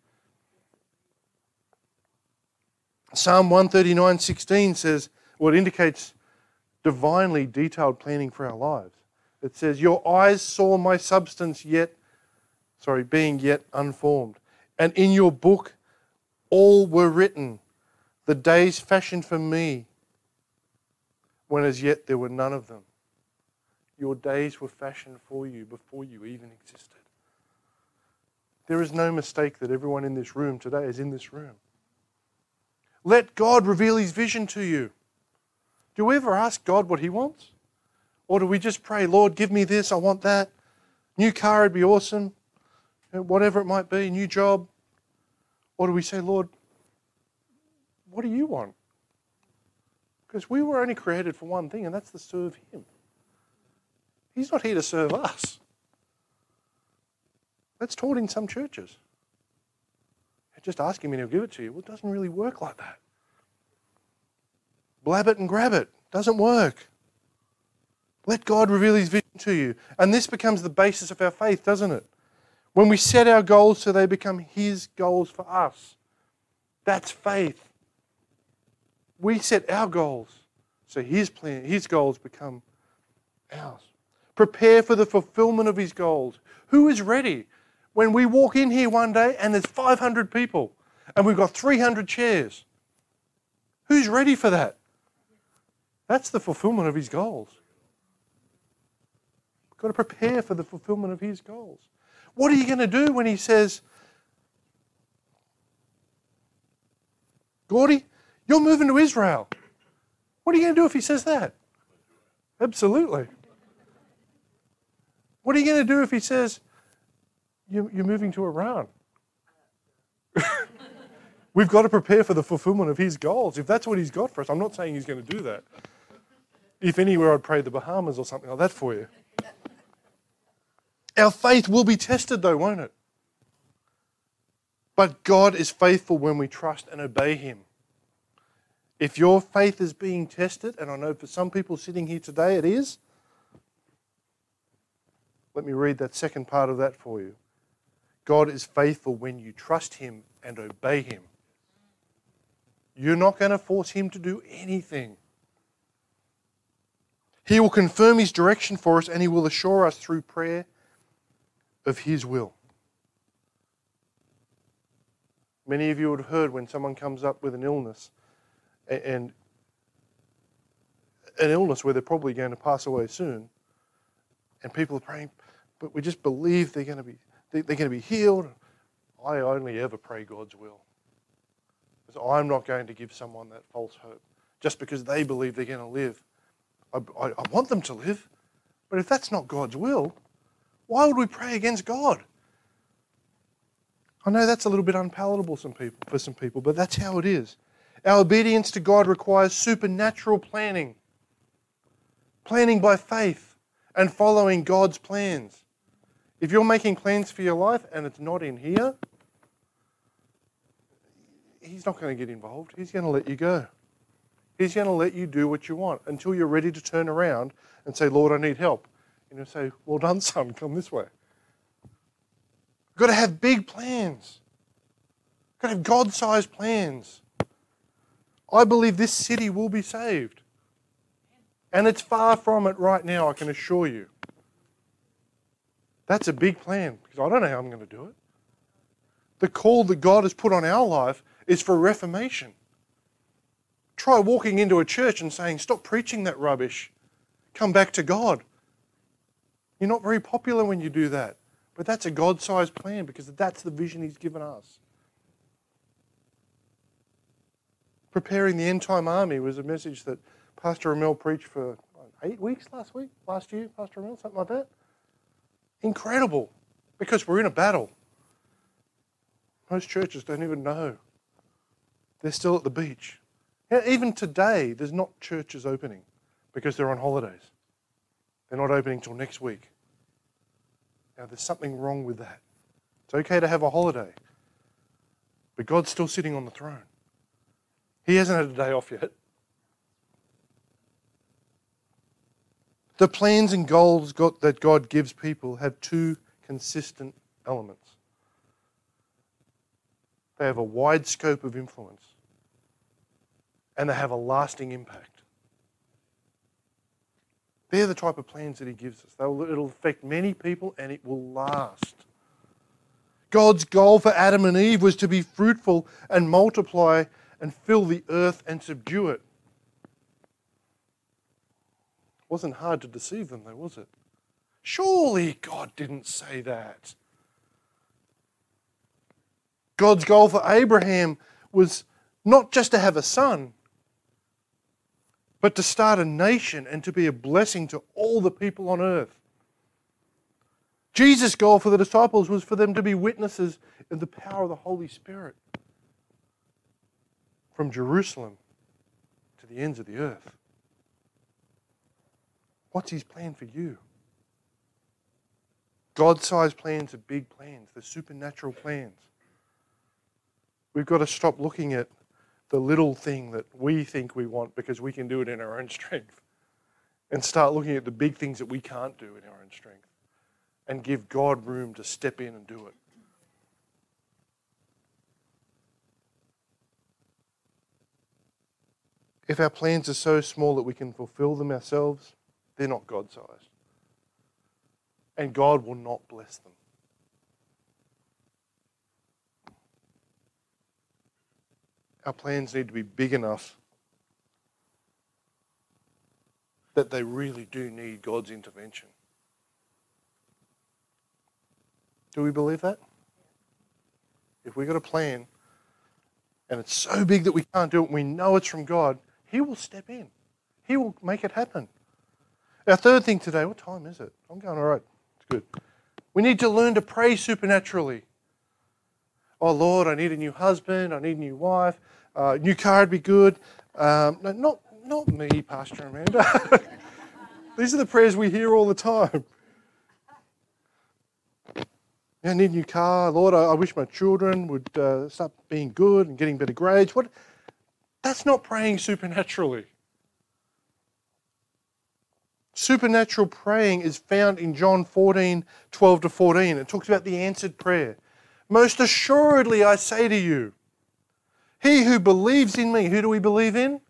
S2: Psalm 139:16 says, well, indicates divinely detailed planning for our lives. It says, Your eyes saw my substance yet, sorry, being yet unformed. And in your book all were written, the days fashioned for me when as yet there were none of them. Your days were fashioned for you before you even existed. There is no mistake that everyone in this room today is in this room. Let God reveal his vision to you. Do we ever ask God what he wants? Or do we just pray, Lord, give me this, I want that? New car would be awesome. Uh, whatever it might be, new job. Or do we say, Lord, what do you want? Because we were only created for one thing, and that's to serve him. He's not here to serve us. That's taught in some churches. Just ask him and he'll give it to you. Well, it doesn't really work like that. Blab it and grab it. Doesn't work. Let God reveal his vision to you. And this becomes the basis of our faith, doesn't it? When we set our goals so they become his goals for us. That's faith. We set our goals so his plan, his goals become ours. Prepare for the fulfillment of his goals. Who is ready? when we walk in here one day and there's 500 people and we've got 300 chairs. Who's ready for that? That's the fulfillment of his goals. We've got to prepare for the fulfillment of his goals. What are you going to do when he says, Gordy, you're moving to Israel? What are you going to do if he says that? Absolutely. What are you going to do if he says, you're, moving to Iran. (laughs) We've got to prepare for the fulfillment of his goals. If that's what he's got for us, I'm not saying he's going to do that. If anywhere, I'd pray the Bahamas or something like that for you. Our faith will be tested, though, won't it? But God is faithful when we trust and obey Him. If your faith is being tested, and I know for some people sitting here today it is, let me read that second part of that for you. God is faithful when you trust Him and obey Him. You're not going to force Him to do anything. He will confirm His direction for us and He will assure us through prayer of His will. Many of you would have heard when someone comes up with an illness and an illness where they're probably going to pass away soon, and people are praying, but we just believe they're going to be they're going to be healed. I only ever pray God's will. Because I'm not going to give someone that false hope just because they believe they're going to live. I, I, I want them to live, but if that's not God's will, why would we pray against God? I know that's a little bit unpalatable some people, for some people, but that's how it is. Our obedience to God requires supernatural planning, planning by faith, and following God's plans. If you're making plans for your life and it's not in here, He's not going to get involved. He's going to let you go. He's going to let you do what you want until you're ready to turn around and say, Lord, I need help. And he'll say, Well done, son, come this way. You've got to have big plans. You've got to have God sized plans. I believe this city will be saved. And it's far from it right now, I can assure you. That's a big plan because I don't know how I'm going to do it. The call that God has put on our life is for reformation. Try walking into a church and saying, Stop preaching that rubbish. Come back to God. You're not very popular when you do that. But that's a God sized plan because that's the vision He's given us. Preparing the end time army was a message that Pastor Emil preached for eight weeks last week, last year, Pastor Emil, something like that. Incredible. Because we're in a battle. Most churches don't even know. They're still at the beach. Even today, there's not churches opening because they're on holidays. They're not opening till next week. Now, there's something wrong with that. It's okay to have a holiday, but God's still sitting on the throne. He hasn't had a day off yet. The plans and goals that God gives people have two consistent elements they have a wide scope of influence, and they have a lasting impact. They're the type of plans that He gives us. Will, it'll affect many people and it will last. God's goal for Adam and Eve was to be fruitful and multiply and fill the earth and subdue it. Wasn't hard to deceive them, though, was it? Surely God didn't say that. God's goal for Abraham was not just to have a son, but to start a nation and to be a blessing to all the people on earth. Jesus' goal for the disciples was for them to be witnesses in the power of the Holy Spirit from Jerusalem to the ends of the earth. What's his plan for you? God sized plans are big plans, they're supernatural plans. We've got to stop looking at the little thing that we think we want because we can do it in our own (laughs) strength and start looking at the big things that we can't do in our own strength and give God room to step in and do it. If our plans are so small that we can fulfill them ourselves, they're not God sized. And God will not bless them. Our plans need to be big enough that they really do need God's intervention. Do we believe that? If we've got a plan and it's so big that we can't do it and we know it's from God, He will step in. He will make it happen. Our third thing today, what time is it? I'm going all right. It's good. We need to learn to pray supernaturally. Oh Lord, I need a new husband, I need a new wife, uh, new car would be good. Um, no, not, not me, Pastor Amanda. (laughs) These are the prayers we hear all the time. I need a new car. Lord, I, I wish my children would uh, start being good and getting better grades. What? That's not praying supernaturally. Supernatural praying is found in John 14, 12 to 14. It talks about the answered prayer. Most assuredly, I say to you, he who believes in me, who do we believe in?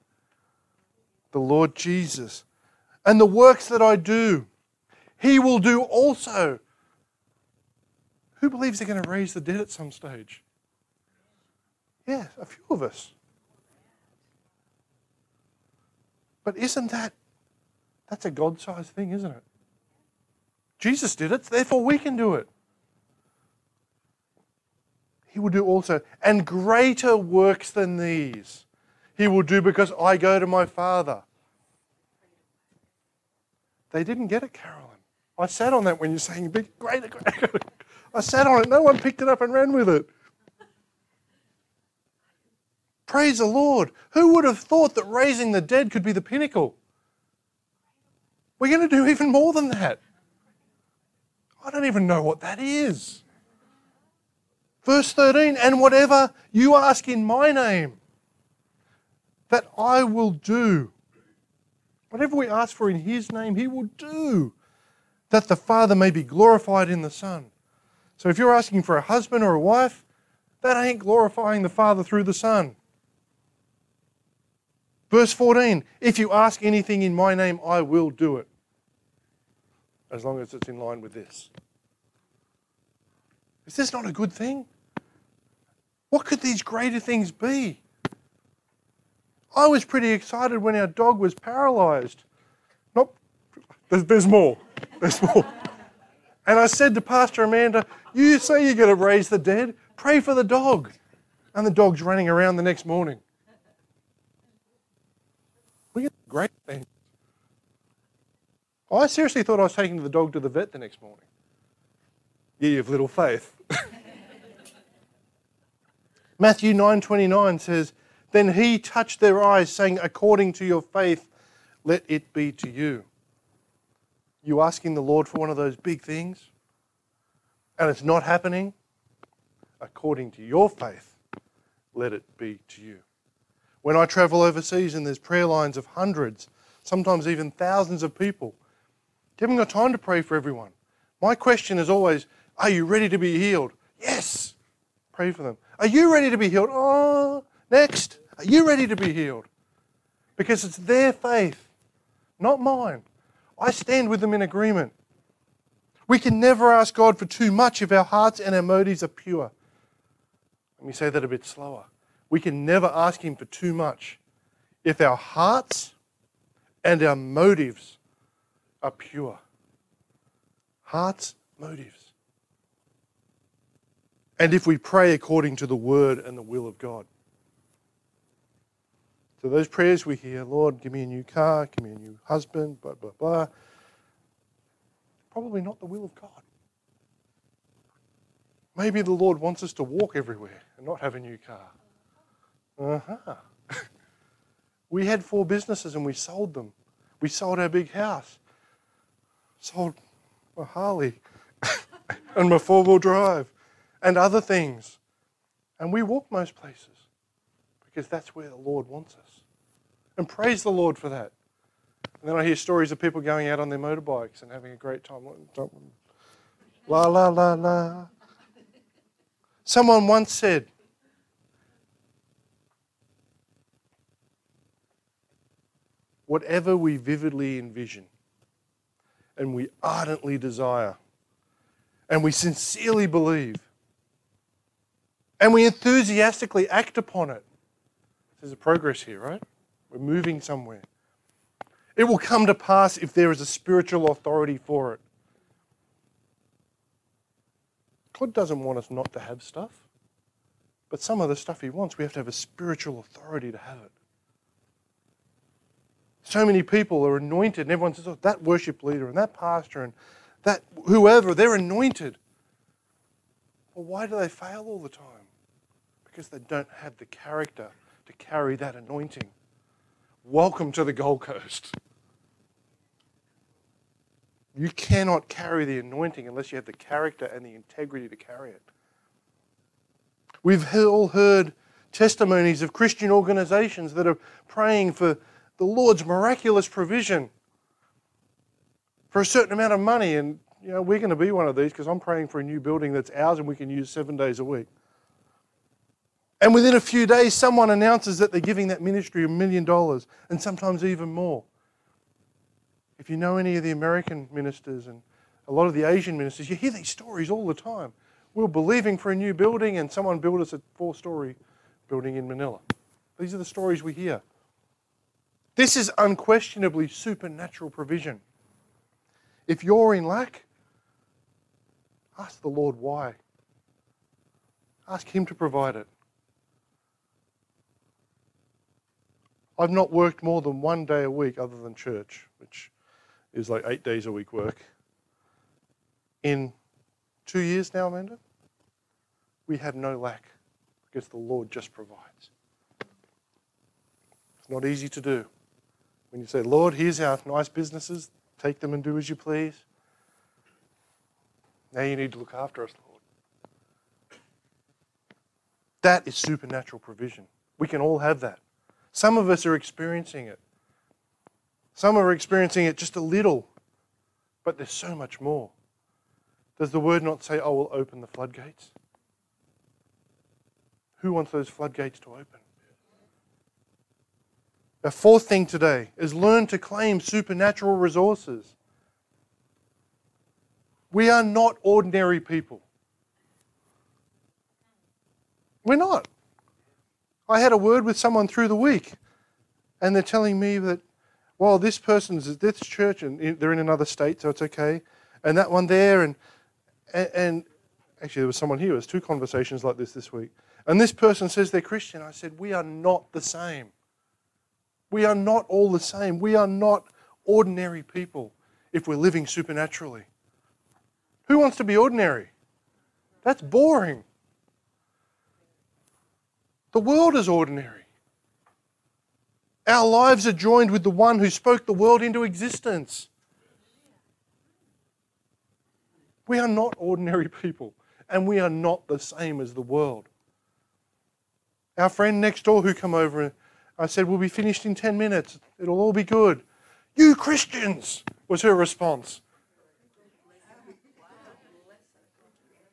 S2: The Lord Jesus. And the works that I do, he will do also. Who believes they're going to raise the dead at some stage? Yeah, a few of us. But isn't that that's a God-sized thing, isn't it? Jesus did it, therefore we can do it. He will do also, and greater works than these. He will do because I go to my Father. They didn't get it, Carolyn. I sat on that when you're saying big, greater, greater. I sat on it. No one picked it up and ran with it. Praise the Lord. Who would have thought that raising the dead could be the pinnacle? We're going to do even more than that. I don't even know what that is. Verse 13, and whatever you ask in my name, that I will do. Whatever we ask for in his name, he will do, that the Father may be glorified in the Son. So if you're asking for a husband or a wife, that ain't glorifying the Father through the Son. Verse 14 If you ask anything in my name, I will do it. As long as it's in line with this. Is this not a good thing? What could these greater things be? I was pretty excited when our dog was paralyzed. Nope, there's, there's more. There's more. And I said to Pastor Amanda, You say you're going to raise the dead, pray for the dog. And the dog's running around the next morning. We get great things. Oh, I seriously thought I was taking the dog to the vet the next morning. Ye of little faith. (laughs) Matthew 9:29 says, "Then he touched their eyes, saying, According to your faith, let it be to you." You asking the Lord for one of those big things, and it's not happening? According to your faith, let it be to you. When I travel overseas and there's prayer lines of hundreds, sometimes even thousands of people, you haven't got time to pray for everyone. My question is always, are you ready to be healed? Yes. Pray for them. Are you ready to be healed? Oh, next. Are you ready to be healed? Because it's their faith, not mine. I stand with them in agreement. We can never ask God for too much if our hearts and our motives are pure. Let me say that a bit slower. We can never ask Him for too much if our hearts and our motives are pure. Hearts, motives. And if we pray according to the word and the will of God. So those prayers we hear, Lord, give me a new car, give me a new husband, blah, blah, blah. Probably not the will of God. Maybe the Lord wants us to walk everywhere and not have a new car. Uh huh. we had four businesses and we sold them. We sold our big house, sold my Harley (laughs) and my four wheel drive and other things. And we walk most places because that's where the Lord wants us. And praise the Lord for that. And then I hear stories of people going out on their motorbikes and having a great time. La, la, la, la. Someone once said, whatever we vividly envision and we ardently desire and we sincerely believe and we enthusiastically act upon it. There's a progress here, right? We're moving somewhere. It will come to pass if there is a spiritual authority for it. God doesn't want us not to have stuff, but some of the stuff He wants, we have to have a spiritual authority to have it. So many people are anointed, and everyone says, oh, that worship leader and that pastor and that whoever, they're anointed. Well, why do they fail all the time? Because they don't have the character to carry that anointing. Welcome to the Gold Coast. You cannot carry the anointing unless you have the character and the integrity to carry it. We've all heard testimonies of Christian organizations that are praying for the Lord's miraculous provision for a certain amount of money. And, you know, we're going to be one of these because I'm praying for a new building that's ours and we can use seven days a week. And within a few days, someone announces that they're giving that ministry a million dollars and sometimes even more. If you know any of the American ministers and a lot of the Asian ministers, you hear these stories all the time. We're believing for a new building and someone built us a four story building in Manila. These are the stories we hear. This is unquestionably supernatural provision. If you're in lack, ask the Lord why. Ask Him to provide it. I've not worked more than one day a week other than church, which is like eight days a week work. In two years now, Amanda, we have no lack because the Lord just provides. It's not easy to do. When you say, Lord, here's our nice businesses, take them and do as you please. Now you need to look after us, Lord. That is supernatural provision. We can all have that. Some of us are experiencing it. Some are experiencing it just a little, but there's so much more. Does the word not say, I will open the floodgates? Who wants those floodgates to open? The fourth thing today is learn to claim supernatural resources. We are not ordinary people. We're not. I had a word with someone through the week, and they're telling me that, well, this person's at this church, and they're in another state, so it's okay, and that one there, and, and, and actually, there was someone here. There was two conversations like this this week, and this person says they're Christian. I said, we are not the same. We are not all the same. We are not ordinary people if we're living supernaturally. Who wants to be ordinary? That's boring. The world is ordinary. Our lives are joined with the one who spoke the world into existence. We are not ordinary people, and we are not the same as the world. Our friend next door who come over I said, We'll be finished in 10 minutes. It'll all be good. You Christians, was her response.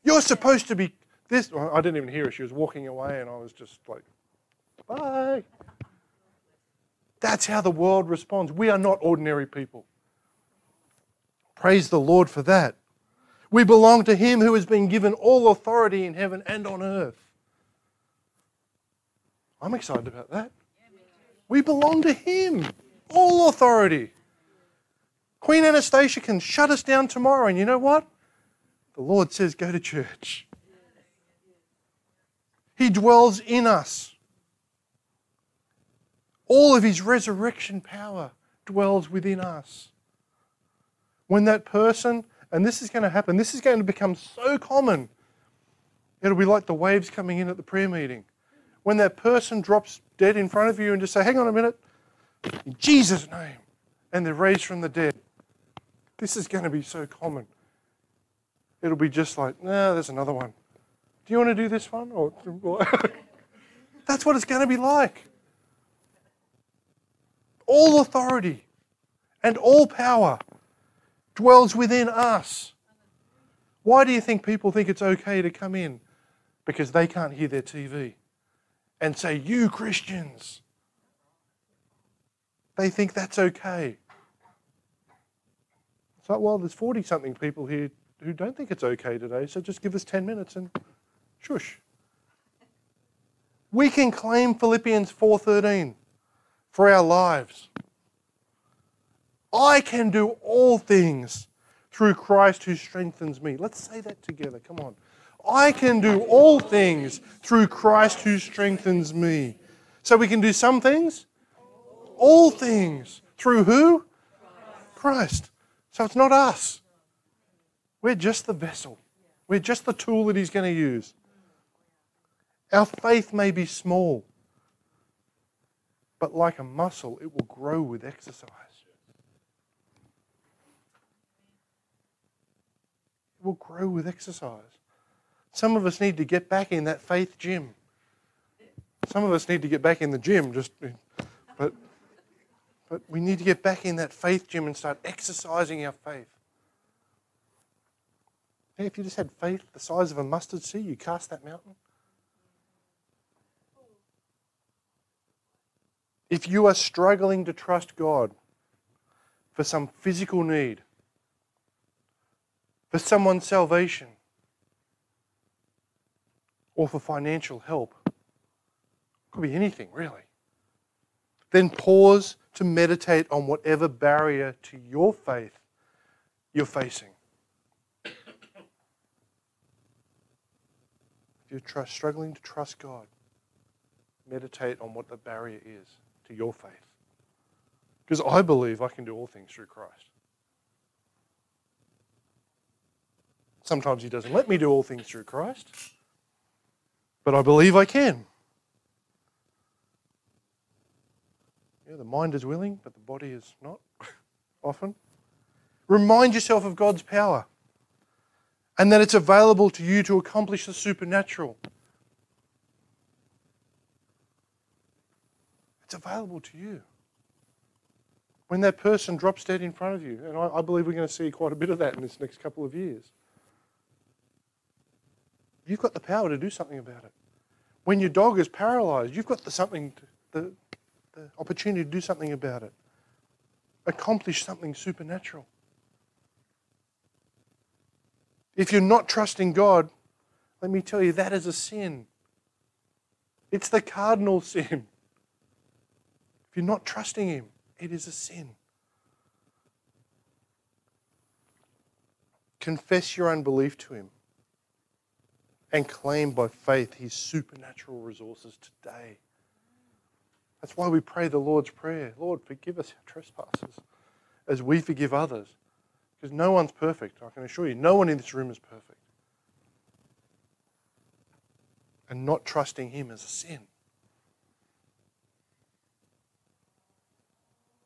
S2: You're supposed to be this. I didn't even hear her. She was walking away, and I was just like, bye. That's how the world responds. We are not ordinary people. Praise the Lord for that. We belong to Him who has been given all authority in heaven and on earth. I'm excited about that. We belong to Him. All authority. Queen Annastacia can shut us down tomorrow, and you know what? The Lord says, go to church. He dwells in us. All of his resurrection power dwells within us. When that person, and this is going to happen, this is going to become so common, it'll be like the waves coming in at the prayer meeting. When that person drops dead in front of you and just say, hang on a minute, in Jesus' name, and they're raised from the dead. This is going to be so common. It'll be just like, no, there's another one. Do you want to do this one? (laughs) That's what it's going to be like. All authority and all power dwells within us. Why do you think people think it's okay to come in? Because they can't hear their TV and say, You Christians. They think that's okay. It's like, well, there's 40 something people here who don't think it's okay today, so just give us 10 minutes and shush. We can claim Philippians 4:13 for our lives. I can do all things through Christ who strengthens me. Let's say that together. Come on. I can do all things through Christ who strengthens me. So we can do some things, all things. Through who? Christ. So it's not us. We're just the vessel. We're just the tool that He's going to use. Our faith may be small, but like a muscle, it will grow with exercise. It will grow with exercise. Some of us need to get back in that faith gym. Some of us need to get back in the gym, just but but we need to get back in that faith gym and start exercising our faith. Hey, if you just had faith the size of a mustard seed, you cast that mountain. If you are struggling to trust God for some physical need, for someone's salvation, or for financial help, could be anything really, then pause to meditate on whatever barrier to your faith you're facing. If you're trust, struggling to trust God, meditate on what the barrier is to your faith. Because I believe I can do all things through Christ. Sometimes He doesn't let me do all things through Christ, but I believe I can. Yeah, the mind is willing, but the body is not (laughs) often. Remind yourself of God's power and that it's available to you to accomplish the supernatural. It's available to you. When that person drops dead in front of you, and I, I believe we're going to see quite a bit of that in this next couple of years, you've got the power to do something about it. When your dog is paralyzed, you've got the something, to, the, the opportunity to do something about it. Accomplish something supernatural. If you're not trusting God, let me tell you, that is a sin. It's the cardinal (laughs) sin. If you're not trusting Him, it is a sin. Confess your unbelief to Him and claim by faith His supernatural resources today. That's why we pray the Lord's Prayer Lord, forgive us our trespasses as we forgive others. Because no one's perfect, I can assure you. No one in this room is perfect. And not trusting Him is a sin.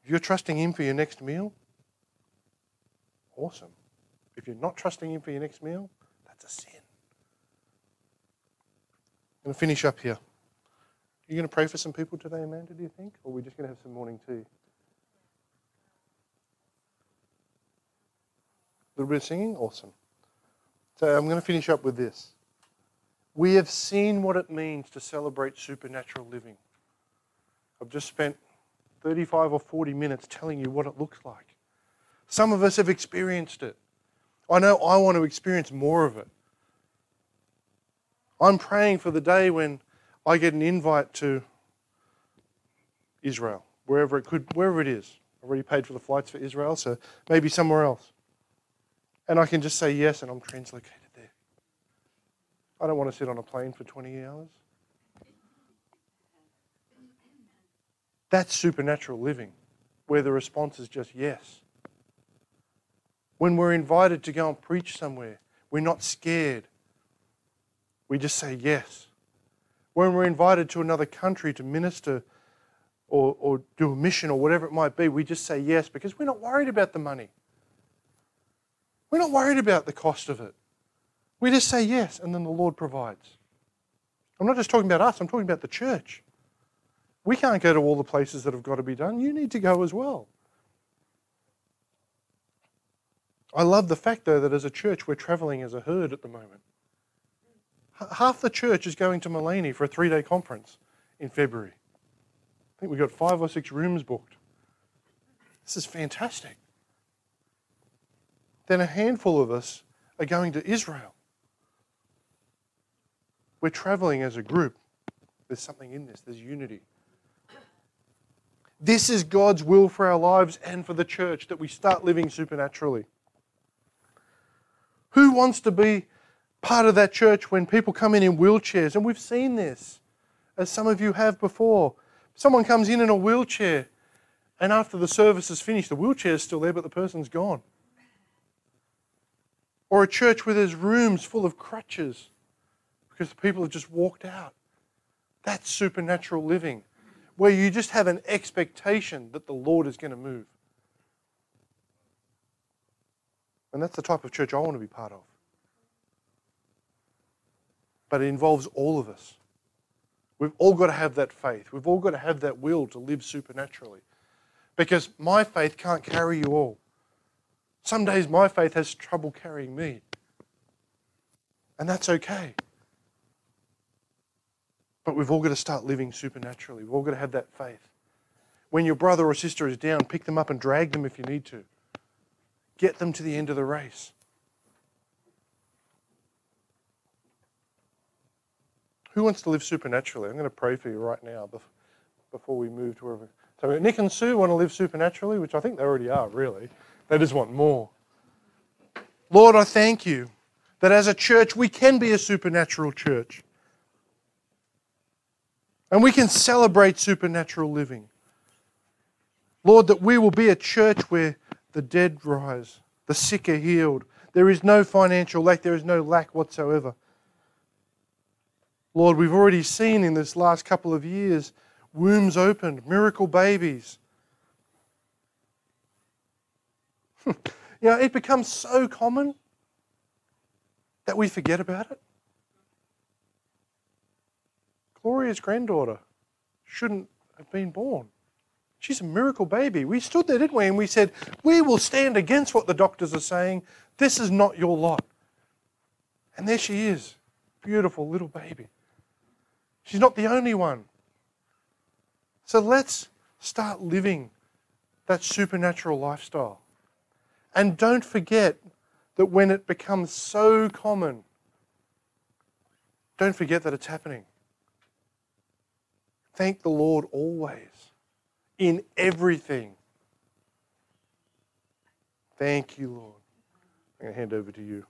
S2: If you're trusting Him for your next meal, awesome. If you're not trusting Him for your next meal, that's a sin. Going to finish up here. Are you going to pray for some people today, Amanda, do you think? Or are we just going to have some morning tea? A little bit of singing? Awesome. So I'm going to finish up with this. We have seen what it means to celebrate supernatural living. I've just spent 35 or 40 minutes telling you what it looks like. Some of us have experienced it. I know I want to experience more of it. I'm praying for the day when I get an invite to Israel, wherever it could, wherever it is I've already paid for the flights for Israel, so maybe somewhere else. And I can just say yes, and I'm translocated there. I don't want to sit on a plane for 20 hours. That's supernatural living, where the response is just yes. When we're invited to go and preach somewhere, we're not scared. We just say yes. When we're invited to another country to minister or, or do a mission or whatever it might be, we just say yes because we're not worried about the money. We're not worried about the cost of it. We just say yes, and then the Lord provides. I'm not just talking about us, I'm talking about the church. We can't go to all the places that have got to be done. You need to go as well. I love the fact, though, that as a church, we're traveling as a herd at the moment. Half the church is going to Mullaney for a three day conference in February. I think we've got five or six rooms booked. This is fantastic. Then a handful of us are going to Israel. We're traveling as a group. There's something in this, there's unity. This is God's will for our lives and for the church that we start living supernaturally. Who wants to be part of that church when people come in in wheelchairs? And we've seen this, as some of you have before. Someone comes in in a wheelchair, and after the service is finished, the wheelchair is still there, but the person's gone. Or a church where there's rooms full of crutches because the people have just walked out. That's supernatural living, where you just have an expectation that the Lord is going to move. And that's the type of church I want to be part of. But it involves all of us. We've all got to have that faith. We've all got to have that will to live supernaturally. Because my faith can't carry you all. Some days my faith has trouble carrying me. And that's okay. But we've all got to start living supernaturally. We've all got to have that faith. When your brother or sister is down, pick them up and drag them if you need to. Get them to the end of the race. Who wants to live supernaturally? I'm going to pray for you right now before we move to wherever. So Nick and Sue want to live supernaturally, which I think they already are, really. They just want more. Lord, I thank you that as a church we can be a supernatural church. And we can celebrate supernatural living. Lord, that we will be a church where the dead rise, the sick are healed. There is no financial lack, there is no lack whatsoever. Lord, we've already seen in this last couple of years wombs opened, miracle babies. (laughs) you know, it becomes so common that we forget about it. Gloria's granddaughter shouldn't have been born. She's a miracle baby. We stood there, didn't we? And we said, We will stand against what the doctors are saying. This is not your lot. And there she is, beautiful little baby. She's not the only one. So let's start living that supernatural lifestyle. And don't forget that when it becomes so common, don't forget that it's happening. Thank the Lord always in everything. Thank you, Lord. I'm going to hand over to you.